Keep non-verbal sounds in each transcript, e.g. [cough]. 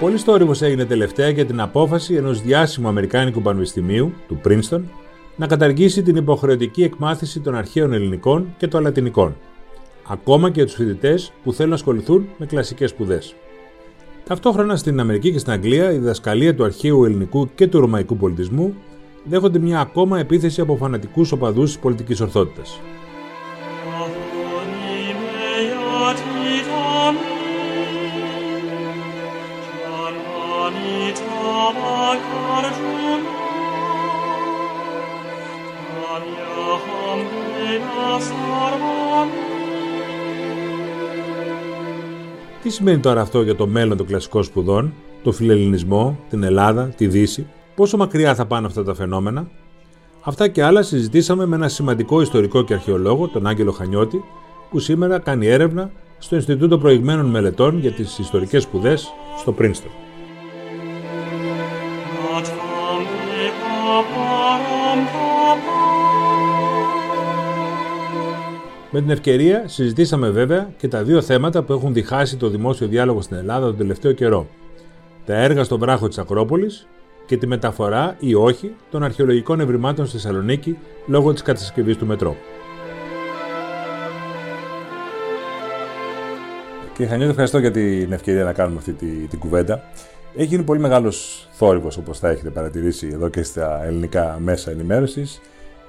Πολύ στόρυβο έγινε τελευταία για την απόφαση ενός διάσημου Αμερικάνικου Πανεπιστημίου, του Princeton, να καταργήσει την υποχρεωτική εκμάθηση των αρχαίων ελληνικών και των λατινικών, ακόμα και για τους φοιτητές που θέλουν να ασχοληθούν με κλασικές σπουδές. Ταυτόχρονα στην Αμερική και στην Αγγλία η διδασκαλία του αρχαίου ελληνικού και του ρωμαϊκού πολιτισμού δέχονται μια ακόμα επίθεση από φανατικούς οπαδούς της πολιτικής ορθότητας. Τι σημαίνει τώρα αυτό για το μέλλον των κλασικών σπουδών, το φιλελληνισμό, την Ελλάδα, τη Δύση, πόσο μακριά θα πάνε αυτά τα φαινόμενα; Αυτά και άλλα συζητήσαμε με ένα σημαντικό ιστορικό και αρχαιολόγο, τον Άγγελο Χανιώτη, που σήμερα κάνει έρευνα στο Ινστιτούτο Προηγμένων Μελετών για τις Ιστορικές Σπουδές στο Πρίνστον. Με την ευκαιρία συζητήσαμε βέβαια και τα δύο θέματα που έχουν διχάσει το δημόσιο διάλογο στην Ελλάδα τον τελευταίο καιρό. Τα έργα στον βράχο της Ακρόπολης και τη μεταφορά ή όχι των αρχαιολογικών ευρημάτων στη Θεσσαλονίκη λόγω της κατασκευής του μετρό. Κύριε Χανιώτη, ευχαριστώ για την ευκαιρία να κάνουμε αυτή την, την κουβέντα. Έχει γίνει πολύ μεγάλος θόρυβος, όπως θα έχετε παρατηρήσει εδώ και στα ελληνικά μέσα ενημέρωσης,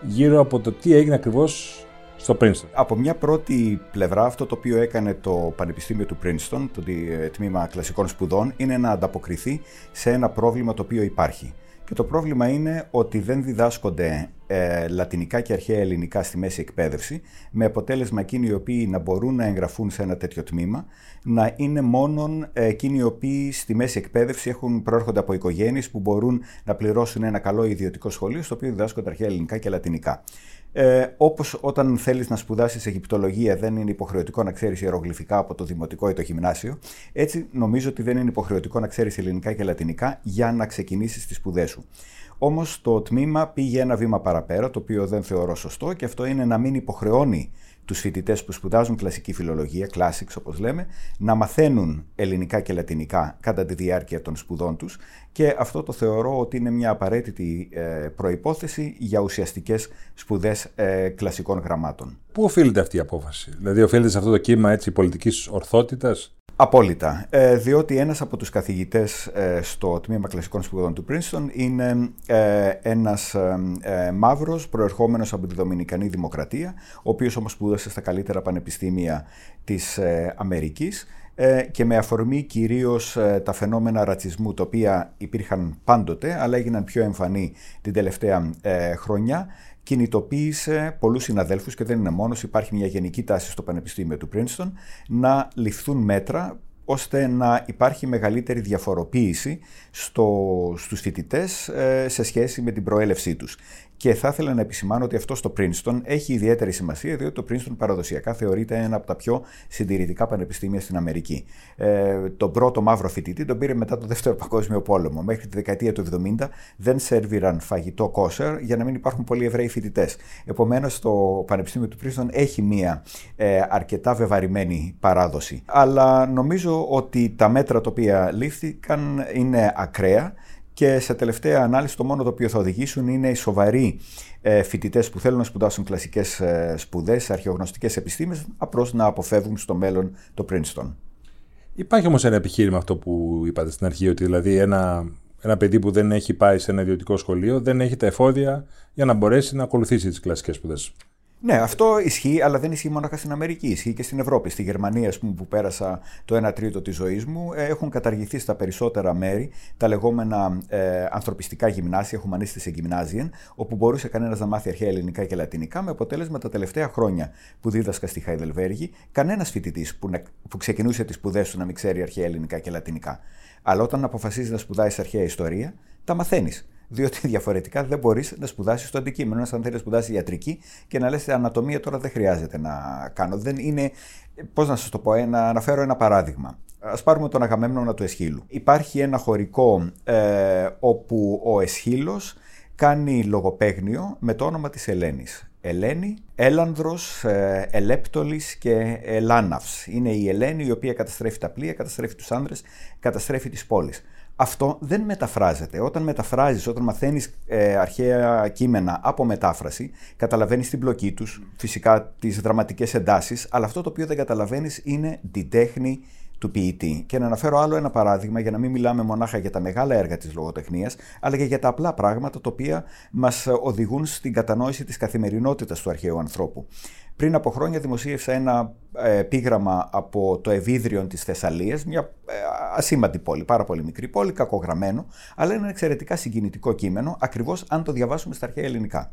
γύρω από το τι έγινε ακριβώς στο Princeton. Από μια πρώτη πλευρά, αυτό το οποίο έκανε το Πανεπιστήμιο του Princeton, το ε, Τμήμα Κλασικών Σπουδών, είναι να ανταποκριθεί σε ένα πρόβλημα το οποίο υπάρχει. Και το πρόβλημα είναι ότι δεν διδάσκονται ε, λατινικά και αρχαία ελληνικά στη μέση εκπαίδευση, με αποτέλεσμα εκείνοι οι οποίοι να μπορούν να εγγραφούν σε ένα τέτοιο τμήμα, να είναι μόνον ε, εκείνοι οι οποίοι στη μέση εκπαίδευση έχουν, προέρχονται από οικογένειες που μπορούν να πληρώσουν ένα καλό ιδιωτικό σχολείο, στο οποίο διδάσκονται αρχαία ελληνικά και λατινικά. Ε, Όπως όταν θέλεις να σπουδάσεις Αιγυπτολογία, δεν είναι υποχρεωτικό να ξέρεις ιερογλυφικά από το δημοτικό ή το γυμνάσιο, έτσι νομίζω ότι δεν είναι υποχρεωτικό να ξέρεις ελληνικά και λατινικά για να ξεκινήσεις τις σπουδές σου. Όμως το τμήμα πήγε ένα βήμα παραπέρα, το οποίο δεν θεωρώ σωστό, και αυτό είναι να μην υποχρεώνει τους φοιτητές που σπουδάζουν κλασική φιλολογία, classics όπως λέμε, να μαθαίνουν ελληνικά και λατινικά κατά τη διάρκεια των σπουδών τους. Και αυτό το θεωρώ ότι είναι μια απαραίτητη ε, προπόθεση για ουσιαστικές σπουδές ε, κλασικών γραμμάτων. Πού οφείλεται αυτή η απόφαση, Δηλαδή, οφείλεται σε αυτό το κύμα πολιτικής ορθότητας, Απόλυτα. Ε, διότι ένας από τους καθηγητές ε, στο Τμήμα Κλασικών Σπουδών του Princeton είναι ε, ένας ε, μαύρος προερχόμενος από τη Δομινικανή Δημοκρατία, ο οποίος όμως σπούδασε στα καλύτερα πανεπιστήμια της Αμερικής και με αφορμή κυρίως τα φαινόμενα ρατσισμού, τα οποία υπήρχαν πάντοτε, αλλά έγιναν πιο εμφανή την τελευταία χρονιά, κινητοποίησε πολλούς συναδέλφους και δεν είναι μόνος, υπάρχει μια γενική τάση στο Πανεπιστήμιο του Princeton να ληφθούν μέτρα ώστε να υπάρχει μεγαλύτερη διαφοροποίηση στο, στους φοιτητές ε, σε σχέση με την προέλευσή τους. Και θα ήθελα να επισημάνω ότι αυτό στο Princeton έχει ιδιαίτερη σημασία, διότι το Princeton παραδοσιακά θεωρείται ένα από τα πιο συντηρητικά πανεπιστήμια στην Αμερική. Ε, τον πρώτο μαύρο φοιτητή τον πήρε μετά το Δεύτερο Παγκόσμιο Πόλεμο. Μέχρι τη δεκαετία του 70 δεν σερβίραν φαγητό κόσερ για να μην υπάρχουν πολλοί Εβραίοι φοιτητές. Επομένως, το Πανεπιστήμιο του Princeton έχει μία ε, αρκετά βεβαρημένη παράδοση. Αλλά νομίζω ότι τα μέτρα τα οποία λήφθηκαν είναι ακραία και σε τελευταία ανάλυση το μόνο το οποίο θα οδηγήσουν είναι οι σοβαροί ε, φοιτητές που θέλουν να σπουδάσουν κλασικές ε, σπουδές, αρχαιογνωστικές επιστήμες, απλώς να αποφεύγουν στο μέλλον το Princeton. Υπάρχει όμως ένα επιχείρημα αυτό που είπατε στην αρχή, ότι δηλαδή ένα, ένα παιδί που δεν έχει πάει σε ένα ιδιωτικό σχολείο δεν έχει τα εφόδια για να μπορέσει να ακολουθήσει τις κλασικές σπουδές. Ναι, αυτό ισχύει, αλλά δεν ισχύει μόνο στην Αμερική. Ισχύει και στην Ευρώπη. Στη Γερμανία, πούμε, που πέρασα το 1 τρίτο της ζωής μου, ε, έχουν καταργηθεί στα περισσότερα μέρη τα λεγόμενα ε, ανθρωπιστικά γυμνάσια, χουμανίστε γυμνάζιεν, όπου μπορούσε κανένας να μάθει αρχαία ελληνικά και λατινικά, με αποτέλεσμα τα τελευταία χρόνια που δίδασκα στη Χαϊδελβέργη, κανένας φοιτητής που, που ξεκινούσε τις σπουδές του να μην ξέρει αρχαία ελληνικά και λατινικά. Αλλά όταν αποφασίζεις να σπουδάσει αρχαία ιστορία, τα μαθαίνεις διότι διαφορετικά δεν μπορείς να σπουδάσεις το αντικείμενο. Ένας αν θέλεις να σπουδάσεις ιατρική και να λες ανατομία τώρα δεν χρειάζεται να κάνω. Δεν είναι. Πώς να σας το πω, να αναφέρω ένα παράδειγμα. Α πάρουμε τον Αγαμέμνονα του Εσχύλου. Υπάρχει ένα χωρικό ε, όπου ο Εσχύλος κάνει λογοπαίγνιο με το όνομα της Ελένης. Ελένη, Έλανδρος, ε, Ελέπτολης και Ελάναυς. Είναι η Ελένη η οποία καταστρέφει τα πλοία, καταστρέφει τους άνδρες, καταστρέφει τις πόλεις. Αυτό δεν μεταφράζεται. Όταν μεταφράζεις, όταν μαθαίνεις ε, αρχαία κείμενα από μετάφραση, καταλαβαίνεις την πλοκή τους, φυσικά τις δραματικές εντάσεις, αλλά αυτό το οποίο δεν καταλαβαίνεις είναι την τέχνη του ποιητή. Και να αναφέρω άλλο ένα παράδειγμα για να μην μιλάμε μονάχα για τα μεγάλα έργα της λογοτεχνίας, αλλά και για τα απλά πράγματα τα οποία μας οδηγούν στην κατανόηση της καθημερινότητας του αρχαίου ανθρώπου. Πριν από χρόνια δημοσίευσα ένα ε, επίγραμμα από το Ευίδριον της Θεσσαλίας, μια ε, ασήμαντη πόλη, πάρα πολύ μικρή πόλη, κακογραμμένο, αλλά είναι ένα εξαιρετικά συγκινητικό κείμενο, ακριβώς αν το διαβάσουμε στα αρχαία ελληνικά.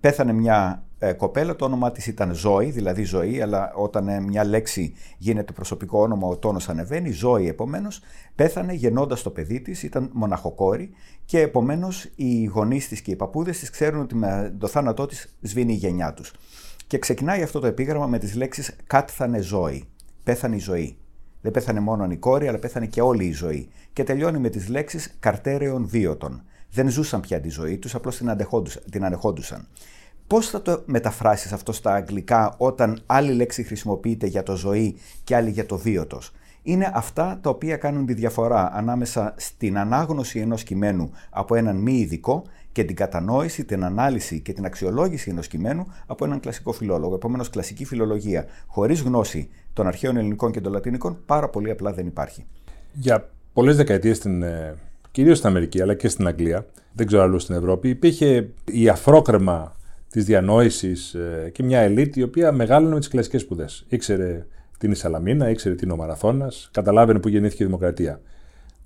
Πέθανε μια ε, κοπέλα, το όνομά της ήταν Ζώη, δηλαδή ζωή, αλλά όταν ε, μια λέξη γίνεται προσωπικό όνομα ο τόνος ανεβαίνει, Ζώη επομένως, πέθανε γεννώντας το παιδί της, ήταν μοναχοκόρη και επομένως οι γονείς της και οι παππούδες της ξέρουν ότι με το θάνατό της σβήνει η γενιά τους. Και ξεκινάει αυτό το επίγραμμα με τις λέξεις «κάτθανε Ζώη», πέθανε η ζωή. Δεν πέθανε μόνο η κόρη, αλλά πέθανε και όλη η ζωή. Και τελειώνει με τις λέξεις «καρτέρεων βίωτων». Δεν ζούσαν πια τη ζωή τους, απλώς την ανεχόντουσαν. Πώς θα το μεταφράσεις αυτό στα αγγλικά όταν άλλη λέξη χρησιμοποιείται για το ζωή και άλλη για το βίωτος; Είναι αυτά τα οποία κάνουν τη διαφορά ανάμεσα στην ανάγνωση ενός κειμένου από έναν μη ειδικό και την κατανόηση, την ανάλυση και την αξιολόγηση ενός κειμένου από έναν κλασικό φιλόλογο. Επομένως, κλασική φιλολογία χωρίς γνώση των αρχαίων ελληνικών και των λατινικών πάρα πολύ απλά δεν υπάρχει. Για πολλές δεκαετίες στην ε, κυρίως στην Αμερική αλλά και στην Αγγλία, δεν ξέρω αλλού στην Ευρώπη, υπήρχε η αφρόκρεμα της διανόησης ε, και μια ελίτ η οποία μεγάλωνε με τις κλασικές σπουδές. Ήξερε την Ισαλαμίνα, ήξερε τι είναι ο Μαραθώνας, καταλάβαινε που γεννήθηκε η δημοκρατία.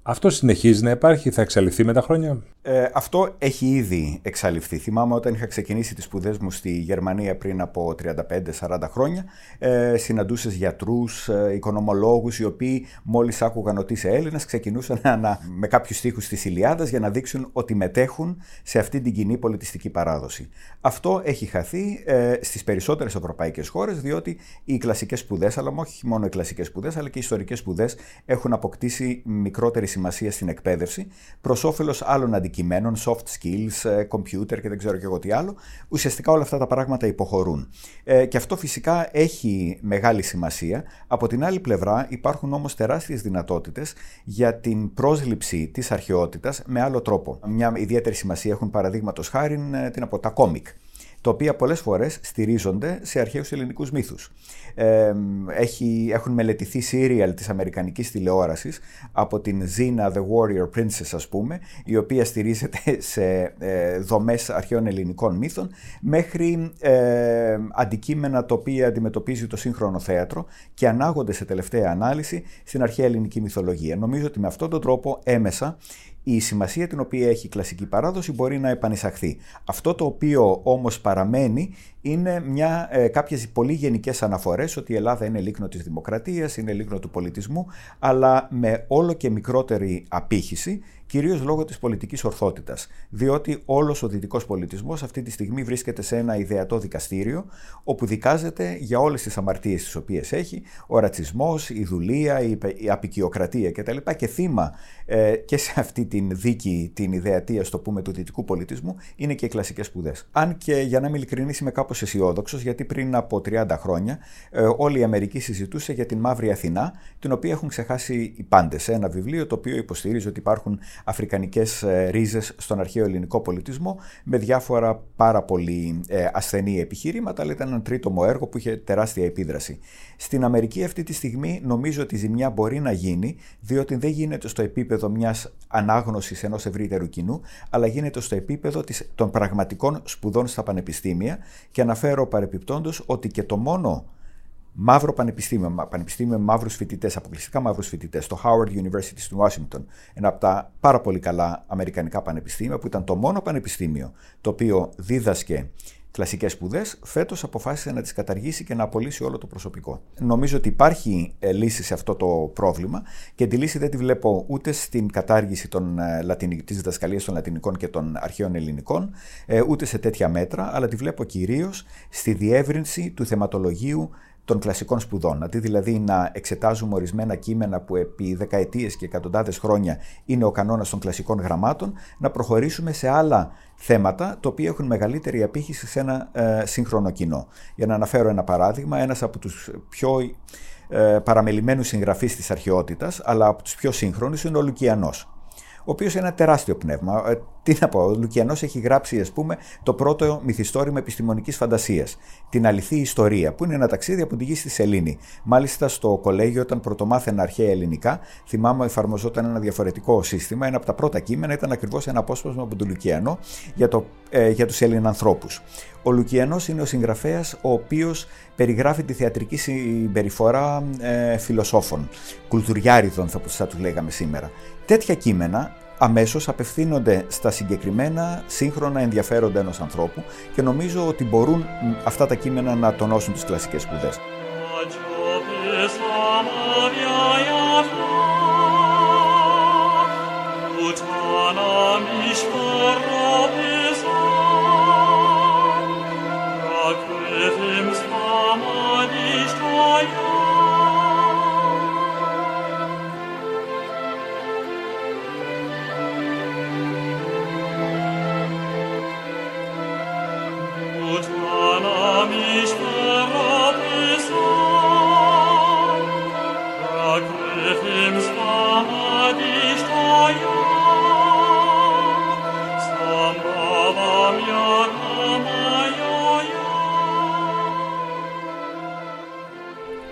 Αυτό συνεχίζει να υπάρχει, θα εξαλειφθεί με τα χρόνια. Ε, αυτό έχει ήδη εξαλειφθεί. Θυμάμαι όταν είχα ξεκινήσει τις σπουδές μου στη Γερμανία πριν από 35-40 χρόνια, ε, συναντούσες γιατρούς, ε, οικονομολόγους, οι οποίοι μόλις άκουγαν ότι είσαι Έλληνας, ξεκινούσαν να, με κάποιους στίχους της Ιλιάδας για να δείξουν ότι μετέχουν σε αυτή την κοινή πολιτιστική παράδοση. Αυτό έχει χαθεί ε, στις περισσότερες ευρωπαϊκές χώρες, διότι οι κλασικές σπουδές, αλλά όχι μόνο οι κλασικές σπουδές, αλλά και οι ιστορικές σπουδές έχουν αποκτήσει μικρότερη σημασία στην εκπαίδευση προς όφελος άλλων αντικειμένων, soft skills, ε, computer και δεν ξέρω και εγώ τι άλλο. Ουσιαστικά όλα αυτά τα πράγματα υποχωρούν. Ε, και αυτό φυσικά έχει μεγάλη σημασία. Από την άλλη πλευρά υπάρχουν όμως τεράστιες δυνατότητες για την πρόσληψη της αρχαιότητας με άλλο τρόπο. Μια ιδιαίτερη σημασία έχουν παραδείγματος χάρη ε, την από τα κόμικ τα οποία πολλές φορές στηρίζονται σε αρχαίους ελληνικούς μύθους. Ε, έχει, έχουν μελετηθεί σύριαλ της αμερικανικής τηλεόρασης από την Zina The Warrior Princess ας πούμε, η οποία στηρίζεται σε ε, δομές αρχαίων ελληνικών μύθων, μέχρι ε, αντικείμενα τα οποία αντιμετωπίζει το σύγχρονο θέατρο και ανάγονται σε τελευταία ανάλυση στην αρχαία ελληνική μυθολογία. Νομίζω ότι με αυτόν τον τρόπο έμεσα η σημασία την οποία έχει η κλασική παράδοση μπορεί να επανεισαχθεί. Αυτό το οποίο όμως παραμένει είναι μια, ε, κάποιες πολύ γενικές αναφορές ότι η Ελλάδα είναι λίκνο της δημοκρατίας, είναι λίκνο του πολιτισμού, αλλά με όλο και μικρότερη απήχηση κυρίως λόγω της πολιτικής ορθότητας. Διότι όλος ο δυτικός πολιτισμός αυτή τη στιγμή βρίσκεται σε ένα ιδεατό δικαστήριο, όπου δικάζεται για όλες τις αμαρτίες τις οποίες έχει, ο ρατσισμός, η δουλεία, η απεικιοκρατία κτλ. Και θύμα ε, και σε αυτή την δίκη, την ιδεατή, α το πούμε, του δυτικού πολιτισμού, είναι και οι κλασικές σπουδές. Αν και για να είμαι ειλικρινής, είμαι κάπως αισιόδοξος, γιατί πριν από 30 χρόνια ε, όλη η Αμερική συζητούσε για την Μαύρη Αθηνά, την οποία έχουν ξεχάσει οι πάντες. Ένα βιβλίο το οποίο υποστηρίζει ότι υπάρχουν αφρικανικές ε, ρίζες στον αρχαίο ελληνικό πολιτισμό με διάφορα πάρα πολύ ε, ασθενή επιχειρήματα, αλλά ήταν ένα τρίτομο έργο που είχε τεράστια επίδραση. Στην Αμερική αυτή τη στιγμή νομίζω ότι η ζημιά μπορεί να γίνει, διότι δεν γίνεται στο επίπεδο μιας ανάγνωσης ενός ευρύτερου κοινού, αλλά γίνεται στο επίπεδο των πραγματικών σπουδών στα πανεπιστήμια και αναφέρω παρεπιπτόντως ότι και το μόνο μαύρο πανεπιστήμιο, πανεπιστήμιο με μαύρους φοιτητές, αποκλειστικά μαύρους φοιτητές, το Howard University στην Washington, ένα από τα πάρα πολύ καλά αμερικανικά πανεπιστήμια, που ήταν το μόνο πανεπιστήμιο το οποίο δίδασκε κλασικές σπουδές, φέτος αποφάσισε να τις καταργήσει και να απολύσει όλο το προσωπικό. Νομίζω ότι υπάρχει ε, λύση σε αυτό το πρόβλημα και τη λύση δεν τη βλέπω ούτε στην κατάργηση ε, της διδασκαλίας των λατινικών και των αρχαίων ελληνικών, ε, ούτε σε τέτοια μέτρα, αλλά τη βλέπω κυρίως στη διεύρυνση του θεματολογίου των κλασικών σπουδών. Αντί δηλαδή να εξετάζουμε ορισμένα κείμενα που επί δεκαετίες και εκατοντάδες χρόνια είναι ο κανόνας των κλασικών γραμμάτων, να προχωρήσουμε σε άλλα θέματα τα οποία έχουν μεγαλύτερη απήχηση σε ένα ε, σύγχρονο κοινό. Για να αναφέρω ένα παράδειγμα, ένας από τους πιο ε, παραμελημένους συγγραφείς της αρχαιότητας, αλλά από τους πιο σύγχρονους είναι ο Λουκιανός ο οποίος είναι ένα τεράστιο πνεύμα. Ε, τι να πω, ο Λουκιανός έχει γράψει, ας πούμε, το πρώτο μυθιστόρημα επιστημονικής φαντασίας. Την αληθή ιστορία, που είναι ένα ταξίδι από τη γη στη Σελήνη. Μάλιστα, στο κολέγιο, όταν πρωτομάθαινα αρχαία ελληνικά, θυμάμαι εφαρμοζόταν ένα διαφορετικό σύστημα. Ένα από τα πρώτα κείμενα ήταν ακριβώς ένα απόσπασμα από τον Λουκιανό για, το, ε, για τους Ελληνανθρώπου. Ο Λουκιανός είναι ο συγγραφέας ο οποίος περιγράφει τη θεατρική συμπεριφορά ε, φιλοσόφων, κουλτουριάριδων θα, θα τους λέγαμε σήμερα. Τέτοια κείμενα αμέσως απευθύνονται στα συγκεκριμένα σύγχρονα ενδιαφέροντα ενός ανθρώπου και νομίζω ότι μπορούν αυτά τα κείμενα να τονώσουν τις κλασικές σπουδές.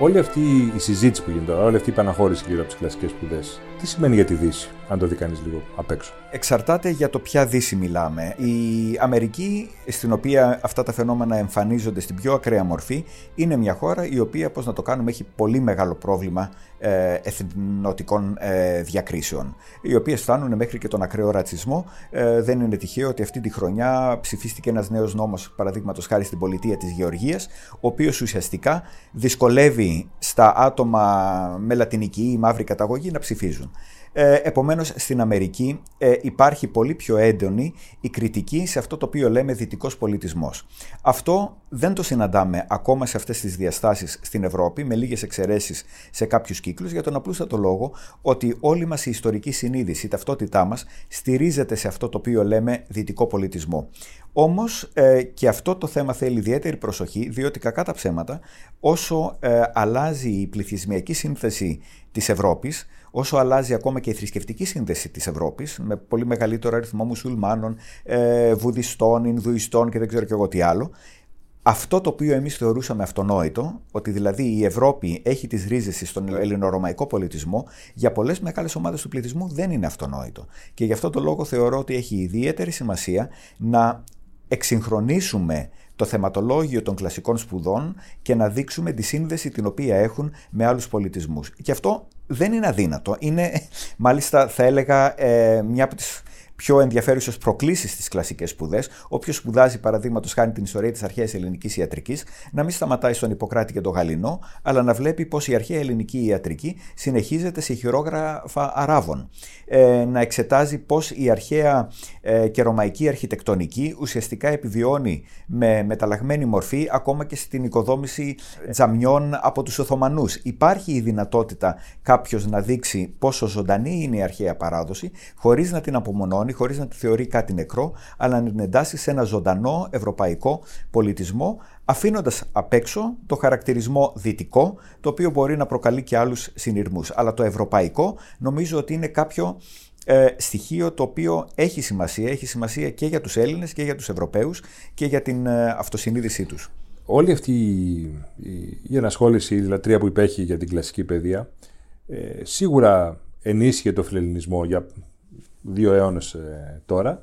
Όλη αυτή η συζήτηση που γίνεται τώρα, όλη αυτή η παναχώρηση γύρω από τις κλασικές σπουδές, τι σημαίνει για τη Δύση, αν το δει κανείς λίγο απ' έξω. Εξαρτάται για το ποια Δύση μιλάμε. Η Αμερική, στην οποία αυτά τα φαινόμενα εμφανίζονται στην πιο ακραία μορφή, είναι μια χώρα η οποία, πώς να το κάνουμε, έχει πολύ μεγάλο πρόβλημα ε, εθνοτικών ε, διακρίσεων, οι οποίες φτάνουν μέχρι και τον ακραίο ρατσισμό. Ε, δεν είναι τυχαίο ότι αυτή τη χρονιά ψηφίστηκε ένας νέος νόμος, παραδείγματος χάρη στην πολιτεία της Γεωργίας, ο οποίος ουσιαστικά δυσκολεύει στα άτομα με λατινική ή μαύρη καταγωγή να ψηφίζουν. Ε, επομένως στην Αμερική ε, υπάρχει πολύ πιο έντονη η κριτική σε αυτό το οποίο λέμε δυτικός πολιτισμός. Αυτό δεν το συναντάμε ακόμα σε αυτές τις διαστάσεις στην Ευρώπη με λίγες εξαιρέσεις σε κάποιους κύκλους για τον απλούστατο λόγο ότι όλη μας η ιστορική συνείδηση, η ταυτότητά μας στηρίζεται σε αυτό το οποίο λέμε δυτικό πολιτισμό. Όμως ε, και αυτό το θέμα θέλει ιδιαίτερη προσοχή διότι κακά τα ψέματα όσο ε, αλλάζει η πληθυσμιακή σύνθεση της Ευρώπης όσο αλλάζει ακόμα και η θρησκευτική σύνδεση της Ευρώπης, με πολύ μεγαλύτερο αριθμό μουσουλμάνων, ε, βουδιστών, Ινδουιστών και δεν ξέρω και εγώ τι άλλο, αυτό το οποίο εμείς θεωρούσαμε αυτονόητο, ότι δηλαδή η Ευρώπη έχει τις ρίζες στον ελληνορωμαϊκό πολιτισμό, για πολλές μεγάλες ομάδες του πληθυσμού δεν είναι αυτονόητο. Και γι' αυτό το λόγο θεωρώ ότι έχει ιδιαίτερη σημασία να εξυγχρονίσουμε το θεματολόγιο των κλασικών σπουδών και να δείξουμε τη σύνδεση την οποία έχουν με άλλους πολιτισμούς. Και αυτό δεν είναι αδύνατο. Είναι, μάλιστα, θα έλεγα, ε, μια από τις πιο ενδιαφέρουσες προκλήσεις στις κλασικές σπουδές. Όποιος σπουδάζει, παραδείγματος χάρη την ιστορία της αρχαίας ελληνικής ιατρικής, να μην σταματάει στον Ιπποκράτη και τον Γαλινό, αλλά να βλέπει πως η αρχαία ελληνική ιατρική συνεχίζεται σε χειρόγραφα Αράβων. Ε, να εξετάζει πώ η αρχαία ε, και ρωμαϊκή αρχιτεκτονική ουσιαστικά επιβιώνει με μεταλλαγμένη μορφή ακόμα και στην οικοδόμηση τζαμιών από τους Οθωμανούς. Υπάρχει η δυνατότητα κάποιος να δείξει πόσο ζωντανή είναι η αρχαία παράδοση, χωρίς να την απομονώνει χωρίς να τη θεωρεί κάτι νεκρό, αλλά να την εντάσσει σε ένα ζωντανό ευρωπαϊκό πολιτισμό, αφήνοντας απ' έξω το χαρακτηρισμό δυτικό, το οποίο μπορεί να προκαλεί και άλλους συνειρμούς. Αλλά το ευρωπαϊκό νομίζω ότι είναι κάποιο ε, στοιχείο το οποίο έχει σημασία, έχει σημασία και για τους Έλληνες και για τους Ευρωπαίους και για την ε, αυτοσυνείδησή τους. Όλη αυτή η, ενασχόληση, η λατρεία που υπέχει για την κλασική παιδεία, ε, σίγουρα ενίσχυε το φιλελληνισμό για δύο αιώνες ε, τώρα.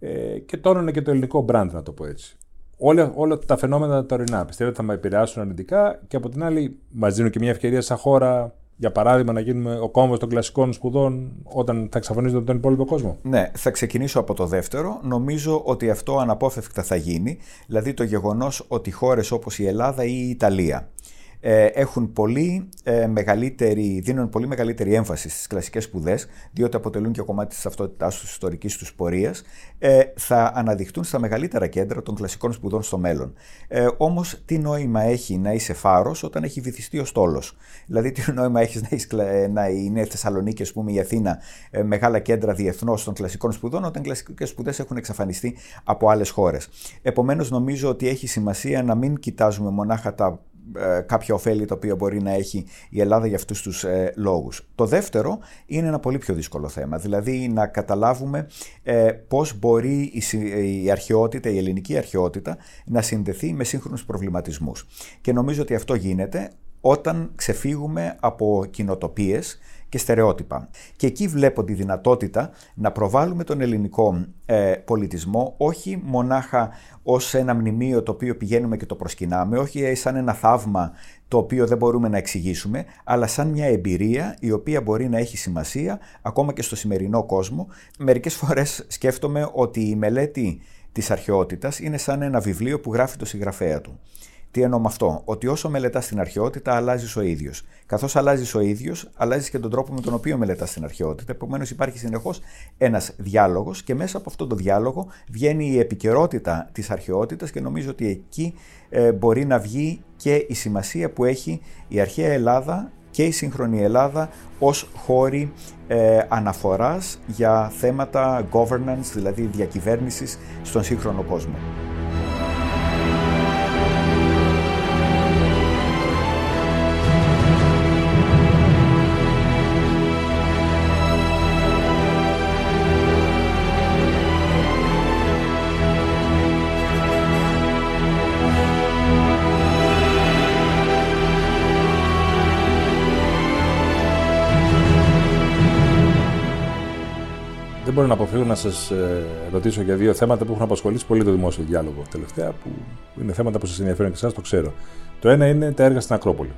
Ε, και τόνωνε και το ελληνικό brand, να το πω έτσι. Όλα, όλα τα φαινόμενα τα τωρινά πιστεύω ότι θα με επηρεάσουν αρνητικά και από την άλλη μας δίνουν και μια ευκαιρία σαν χώρα για παράδειγμα, να γίνουμε ο κόμβος των κλασικών σπουδών όταν θα εξαφανίζονται τον υπόλοιπο κόσμο. Ναι, θα ξεκινήσω από το δεύτερο. Νομίζω ότι αυτό αναπόφευκτα θα γίνει. Δηλαδή το γεγονός ότι χώρες όπως η Ελλάδα ή η Ιταλία ε, έχουν πολύ ε, μεγαλύτερη, δίνουν πολύ μεγαλύτερη έμφαση στις κλασικές σπουδές, διότι αποτελούν και κομμάτι της ταυτότητάς τους ιστορικής τους πορείας, ε, θα αναδειχτούν στα μεγαλύτερα κέντρα των κλασικών σπουδών στο μέλλον. Ε, όμως, τι νόημα έχει να είσαι φάρος όταν έχει βυθιστεί ο στόλος; Δηλαδή, τι νόημα έχεις να, έχεις, να είναι Θεσσαλονίκη, ας πούμε, η Αθήνα, ε, μεγάλα κέντρα διεθνώς των κλασικών σπουδών, όταν οι κλασικές σπουδές έχουν εξαφανιστεί από άλλες χώρες; Επομένως, νομίζω ότι έχει σημασία να μην κοιτάζουμε μονάχα τα ε, κάποια ωφέλη τα οποία μπορεί να έχει η Ελλάδα για αυτούς τους ε, λόγους. Το δεύτερο είναι ένα πολύ πιο δύσκολο θέμα, δηλαδή να καταλάβουμε ε, πώς μπορεί η, η αρχαιότητα, η ελληνική αρχαιότητα να συνδεθεί με σύγχρονους προβληματισμούς. Και νομίζω ότι αυτό γίνεται όταν ξεφύγουμε από κοινοτοπίες και στερεότυπα. Και εκεί βλέπω τη δυνατότητα να προβάλλουμε τον ελληνικό ε, πολιτισμό όχι μονάχα ως ένα μνημείο το οποίο πηγαίνουμε και το προσκυνάμε, όχι σαν ένα θαύμα το οποίο δεν μπορούμε να εξηγήσουμε, αλλά σαν μια εμπειρία η οποία μπορεί να έχει σημασία ακόμα και στο σημερινό κόσμο. Μερικές φορές σκέφτομαι ότι η μελέτη της αρχαιότητας είναι σαν ένα βιβλίο που γράφει το συγγραφέα του. Τι εννοώ με αυτό, ότι όσο μελετάς την αρχαιότητα, αλλάζεις ο ίδιος. Καθώς αλλάζεις ο ίδιος, αλλάζεις και τον τρόπο με τον οποίο μελετάς την αρχαιότητα. Επομένως, υπάρχει συνεχώς ένας διάλογος και μέσα από αυτόν τον διάλογο βγαίνει η επικαιρότητα της αρχαιότητας και νομίζω ότι εκεί ε, μπορεί να βγει και η σημασία που έχει η αρχαία Ελλάδα και η σύγχρονη Ελλάδα ως χώροι ε, αναφοράς για θέματα governance, δηλαδή διακυβέρνησης στον σύγχρονο κόσμο. Μπορώ να αποφύγω να σας ε, ρωτήσω για δύο θέματα που έχουν απασχολήσει πολύ το δημόσιο διάλογο τελευταία, που είναι θέματα που σας ενδιαφέρουν και εσάς, το ξέρω. Το ένα είναι τα έργα στην Ακρόπολη.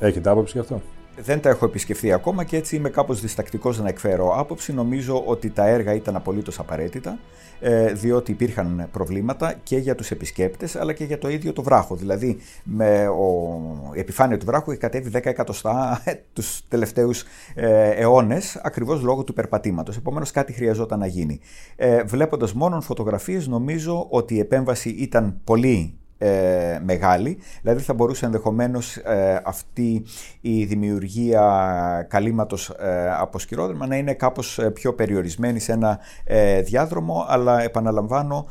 Έχετε άποψη γι' αυτό; Δεν τα έχω επισκεφθεί ακόμα και έτσι είμαι κάπως διστακτικός να εκφέρω άποψη. Νομίζω ότι τα έργα ήταν απολύτως απαραίτητα, ε, διότι υπήρχαν προβλήματα και για τους επισκέπτες, αλλά και για το ίδιο το βράχο. Δηλαδή, με ο, η επιφάνεια του βράχου έχει κατέβει 10 εκατοστά τους τελευταίους ε, αιώνες, ακριβώς λόγω του περπατήματος. Επομένως, κάτι χρειαζόταν να γίνει. Ε, βλέποντας μόνο φωτογραφίες, νομίζω ότι η επέμβαση ήταν πολύ ε, μεγάλη. Δηλαδή θα μπορούσε ενδεχομένως ε, αυτή η δημιουργία καλύματος ε, από σκυρόδρυμα να είναι κάπως ε, πιο περιορισμένη σε ένα διάδρομο, αλλά επαναλαμβάνω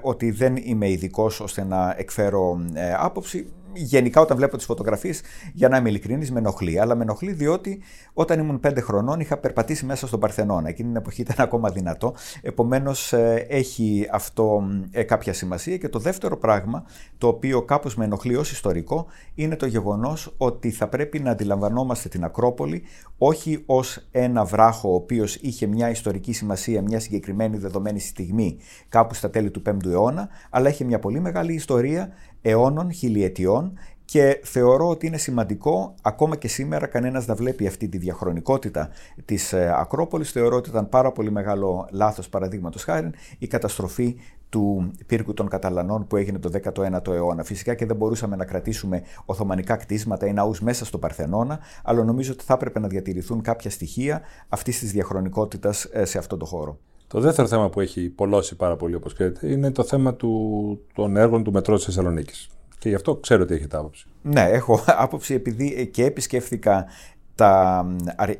ότι δεν είμαι ειδικός ώστε να εκφέρω άποψη γενικά όταν βλέπω τις φωτογραφίες, για να είμαι ειλικρινής, με ενοχλεί. Αλλά με ενοχλεί διότι όταν ήμουν πέντε χρονών είχα περπατήσει μέσα στον Παρθενώνα. Εκείνη την εποχή ήταν ακόμα δυνατό. Επομένως ε, έχει αυτό ε, κάποια σημασία. Και το δεύτερο πράγμα, το οποίο κάπως με ενοχλεί ως ιστορικό, είναι το γεγονός ότι θα πρέπει να αντιλαμβανόμαστε την Ακρόπολη όχι ως ένα βράχο ο οποίος είχε μια ιστορική σημασία, μια συγκεκριμένη δεδομένη στιγμή κάπου στα τέλη του 5ου αιώνα, αλλά έχει μια πολύ μεγάλη ιστορία αιώνων, χιλιετιών και θεωρώ ότι είναι σημαντικό ακόμα και σήμερα κανένας να βλέπει αυτή τη διαχρονικότητα της ε, Ακρόπολης. Θεωρώ ότι ήταν πάρα πολύ μεγάλο λάθος παραδείγματος χάρη η καταστροφή του πύργου των Καταλανών που έγινε το 19ο αιώνα. Φυσικά και δεν μπορούσαμε να κρατήσουμε Οθωμανικά κτίσματα ή ναούς μέσα στο Παρθενώνα, αλλά νομίζω ότι θα έπρεπε να διατηρηθούν κάποια στοιχεία αυτής της διαχρονικότητας ε, σε αυτό το χώρο. Το δεύτερο θέμα που έχει πολλώσει πάρα πολύ, όπως ξέρετε, είναι το θέμα του, των έργων του μετρό της Θεσσαλονίκης. Και γι' αυτό ξέρω ότι έχετε άποψη. Ναι, έχω [laughs] άποψη επειδή και επισκέφθηκα τα,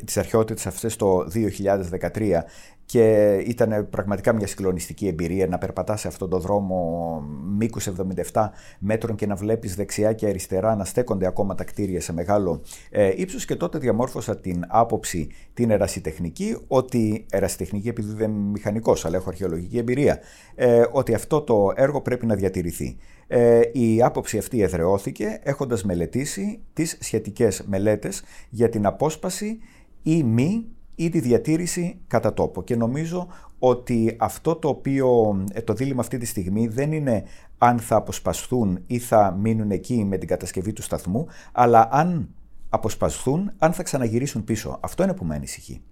τις αρχαιότητες αυτές το 2013 και ήταν πραγματικά μια συγκλονιστική εμπειρία να περπατάς σε αυτόν τον δρόμο μήκους 77 μέτρων και να βλέπεις δεξιά και αριστερά να στέκονται ακόμα τα κτίρια σε μεγάλο ε, ύψος και τότε διαμόρφωσα την άποψη την ερασιτεχνική ότι, ερασιτεχνική επειδή δεν είμαι μηχανικός αλλά έχω αρχαιολογική εμπειρία, ε, ότι αυτό το έργο πρέπει να διατηρηθεί. Ε, η άποψη αυτή εδρεώθηκε έχοντας μελετήσει τις σχετικές μελέτες για την απόσπαση ή μη ή τη διατήρηση κατά τόπο. Και νομίζω ότι αυτό το οποίο ε, το δίλημα αυτή τη στιγμή δεν είναι αν θα αποσπασθούν ή θα μείνουν εκεί με την κατασκευή του σταθμού, αλλά αν αποσπασθούν, αν θα ξαναγυρίσουν πίσω. Αυτό είναι που με ανησυχεί.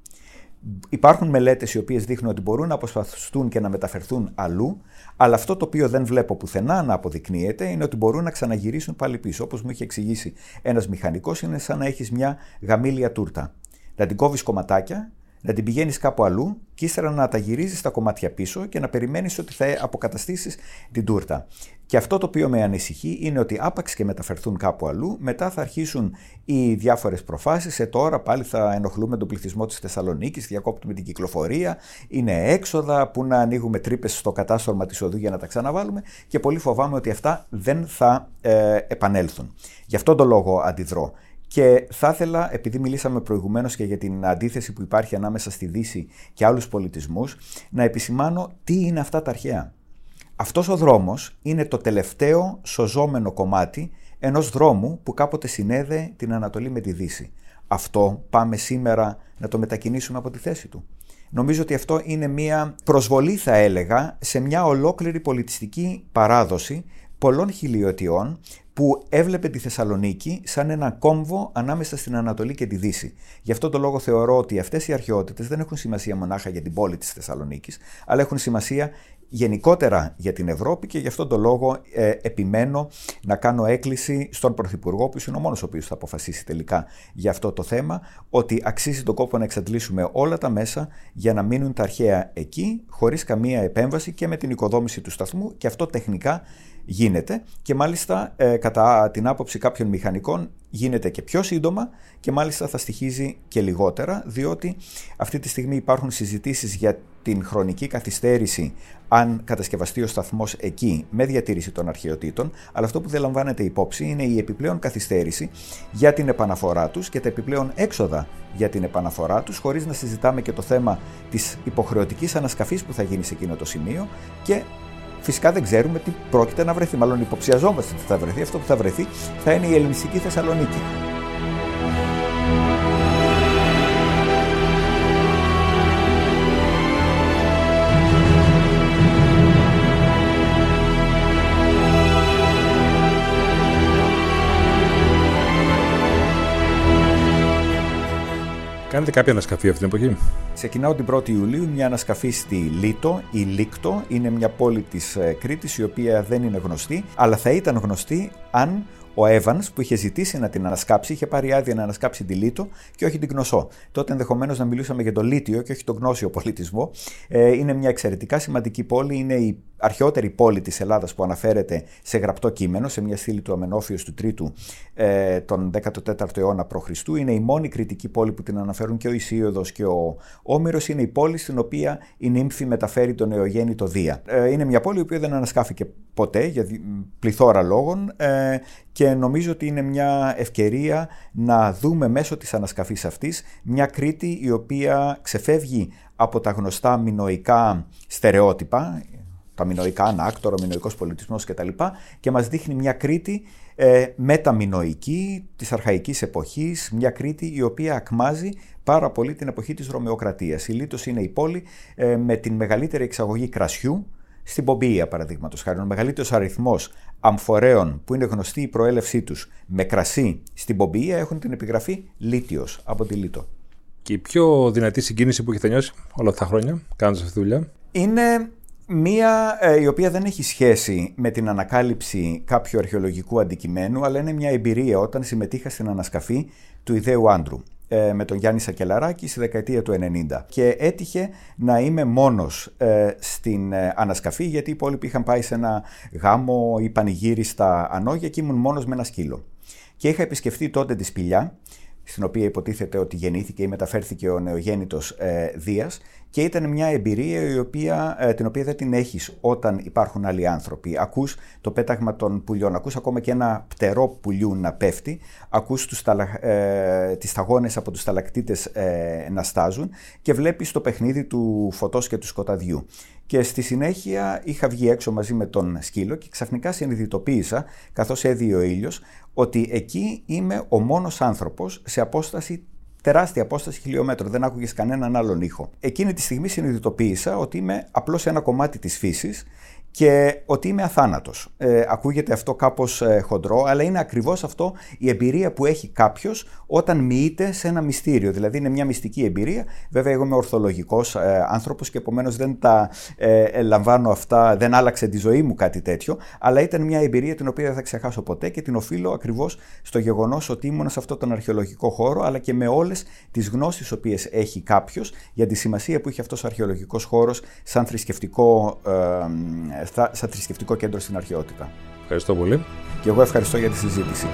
Υπάρχουν μελέτες οι οποίες δείχνουν ότι μπορούν να αποσπαστούν και να μεταφερθούν αλλού, αλλά αυτό το οποίο δεν βλέπω πουθενά να αποδεικνύεται είναι ότι μπορούν να ξαναγυρίσουν πάλι πίσω. Όπως μου είχε εξηγήσει ένας μηχανικός, είναι σαν να έχεις μια γαμήλια τούρτα. Να την κόβεις κομματάκια να την πηγαίνεις κάπου αλλού και ύστερα να τα γυρίζεις τα κομμάτια πίσω και να περιμένεις ότι θα αποκαταστήσεις την τούρτα. Και αυτό το οποίο με ανησυχεί είναι ότι άπαξ και μεταφερθούν κάπου αλλού, μετά θα αρχίσουν οι διάφορες προφάσεις. Ε, τώρα πάλι θα ενοχλούμε τον πληθυσμό της Θεσσαλονίκης, διακόπτουμε την κυκλοφορία, είναι έξοδα που να ανοίγουμε τρύπες στο κατάστρωμα της οδού για να τα ξαναβάλουμε και πολύ φοβάμαι ότι αυτά δεν θα ε, επανέλθουν. Γι' αυτόν τον λόγο αντιδρώ. Και θα ήθελα, επειδή μιλήσαμε προηγουμένως και για την αντίθεση που υπάρχει ανάμεσα στη Δύση και άλλους πολιτισμούς, να επισημάνω τι είναι αυτά τα αρχαία. Αυτός ο δρόμος είναι το τελευταίο σωζόμενο κομμάτι ενός δρόμου που κάποτε συνέδε την Ανατολή με τη Δύση. Αυτό πάμε σήμερα να το μετακινήσουμε από τη θέση του. Νομίζω ότι αυτό είναι μια προσβολή θα έλεγα σε μια ολόκληρη πολιτιστική παράδοση πολλών χιλιοτιών που έβλεπε τη Θεσσαλονίκη σαν ένα κόμβο ανάμεσα στην Ανατολή και τη Δύση. Γι' αυτό το λόγο θεωρώ ότι αυτές οι αρχαιότητες δεν έχουν σημασία μονάχα για την πόλη της Θεσσαλονίκης, αλλά έχουν σημασία γενικότερα για την Ευρώπη και γι' αυτό το λόγο ε, επιμένω να κάνω έκκληση στον Πρωθυπουργό, που είναι ο μόνος ο οποίος θα αποφασίσει τελικά για αυτό το θέμα, ότι αξίζει τον κόπο να εξαντλήσουμε όλα τα μέσα για να μείνουν τα αρχαία εκεί, χωρίς καμία επέμβαση και με την οικοδόμηση του σταθμού και αυτό τεχνικά γίνεται και μάλιστα ε, κατά την άποψη κάποιων μηχανικών γίνεται και πιο σύντομα και μάλιστα θα στοιχίζει και λιγότερα διότι αυτή τη στιγμή υπάρχουν συζητήσεις για την χρονική καθυστέρηση αν κατασκευαστεί ο σταθμός εκεί με διατήρηση των αρχαιοτήτων αλλά αυτό που δεν λαμβάνεται υπόψη είναι η επιπλέον καθυστέρηση για την επαναφορά τους και τα επιπλέον έξοδα για την επαναφορά τους χωρίς να συζητάμε και το θέμα της υποχρεωτικής ανασκαφής που θα γίνει σε εκείνο το σημείο και Φυσικά δεν ξέρουμε τι πρόκειται να βρεθεί. Μάλλον υποψιαζόμαστε ότι θα βρεθεί. Αυτό που θα βρεθεί θα είναι η ελληνιστική Θεσσαλονίκη. Κάνετε κάποια ανασκαφή αυτή την εποχή; Ξεκινάω την 1η Ιουλίου μια ανασκαφή στη Λίτο. Η Λίκτο είναι μια πόλη της ε, Κρήτης η οποία δεν είναι γνωστή, αλλά θα ήταν γνωστή αν ο Evans που είχε ζητήσει να την ανασκάψει, είχε πάρει άδεια να ανασκάψει τη Λίτο και όχι την Γνωσό. Τότε ενδεχομένως να μιλούσαμε για το Λίτιο και όχι τον γνώσιο πολιτισμό. Ε, είναι μια εξαιρετικά σημαντική πόλη, είναι η αρχαιότερη πόλη της Ελλάδας που αναφέρεται σε γραπτό κείμενο, σε μια στήλη του Αμενόφιους του 3ου ε, τον 14ο αιώνα π.Χ. Είναι η μόνη κριτική πόλη που την αναφέρουν και ο Ισίωδος και ο Όμηρος. Είναι η πόλη στην οποία η νύμφη μεταφέρει τον νεογέννητο Δία. Ε, είναι μια πόλη η οποία δεν ανασκάφηκε ποτέ για πληθώρα λόγων ε, και νομίζω ότι είναι μια ευκαιρία να δούμε μέσω της ανασκαφής αυτής μια Κρήτη η οποία ξεφεύγει από τα γνωστά μινοϊκά στερεότυπα, τα μινοϊκά ανάκτορα, ο μινοϊκός πολιτισμός κτλ. Και μας δείχνει μια Κρήτη ε, μεταμινοϊκή της αρχαϊκής εποχής, μια Κρήτη η οποία ακμάζει πάρα πολύ την εποχή της Ρωμαιοκρατίας. Η Λίτος είναι η πόλη ε, με την μεγαλύτερη εξαγωγή κρασιού, στην Πομπία, παραδείγματος χάρη, ο μεγαλύτερος αριθμός αμφορέων που είναι γνωστή η προέλευσή τους με κρασί στην Πομπία έχουν την επιγραφή Λίτιος από τη Λίτο. Και η πιο δυνατή συγκίνηση που έχετε νιώσει όλα αυτά τα χρόνια κάνοντας αυτή τη δουλειά; Είναι Μία ε, η οποία δεν έχει σχέση με την ανακάλυψη κάποιου αρχαιολογικού αντικειμένου, αλλά είναι μια εμπειρία όταν συμμετείχα στην ανασκαφή του ιδέου άντρου ε, με τον Γιάννη Σακελαράκη στη δεκαετία του 90. Και έτυχε να είμαι μόνος ε, στην ανασκαφή, γιατί οι υπόλοιποι είχαν πάει σε ένα γάμο ή πανηγύρι στα Ανόγια και ήμουν μόνος με ένα σκύλο. Και είχα επισκεφτεί τότε τη σπηλιά, στην οποία υποτίθεται ότι γεννήθηκε ή μεταφέρθηκε ο νεογέννητος ε, Δίας και ήταν μια εμπειρία η οποία, ε, την οποία δεν την έχεις όταν υπάρχουν άλλοι άνθρωποι. Ακούς το πέταγμα των πουλιών, ακούς ακόμα και ένα πτερό πουλιού να πέφτει, ακούς τους ταλα, ε, τις σταγόνες από τους σταλακτήτες ε, να στάζουν και βλέπεις το παιχνίδι του φωτός και του σκοταδιού. Και στη συνέχεια είχα βγει έξω μαζί με τον σκύλο και ξαφνικά συνειδητοποίησα, καθώς έδιε ο ήλιος, ότι εκεί είμαι ο μόνος άνθρωπος σε απόσταση τεράστια απόσταση χιλιόμετρων, δεν άκουγες κανέναν άλλον ήχο. Εκείνη τη στιγμή συνειδητοποίησα ότι είμαι απλώς ένα κομμάτι της φύσης και ότι είμαι αθάνατος. Ε, ακούγεται αυτό κάπως ε, χοντρό, αλλά είναι ακριβώς αυτό η εμπειρία που έχει κάποιος όταν μοιείται σε ένα μυστήριο. Δηλαδή είναι μια μυστική εμπειρία. Βέβαια εγώ είμαι ορθολογικός ε, άνθρωπος και επομένως δεν τα ε, λαμβάνω αυτά, δεν άλλαξε τη ζωή μου κάτι τέτοιο, αλλά ήταν μια εμπειρία την οποία δεν θα ξεχάσω ποτέ και την οφείλω ακριβώς στο γεγονός ότι ήμουν σε αυτόν τον αρχαιολογικό χώρο, αλλά και με όλες τις γνώσεις οποίες έχει κάποιος για τη σημασία που έχει αυτός ο αρχαιολογικός χώρος σαν θρησκευτικό σαν θρησκευτικό κέντρο στην αρχαιότητα. Ευχαριστώ πολύ. Και εγώ ευχαριστώ για τη συζήτηση.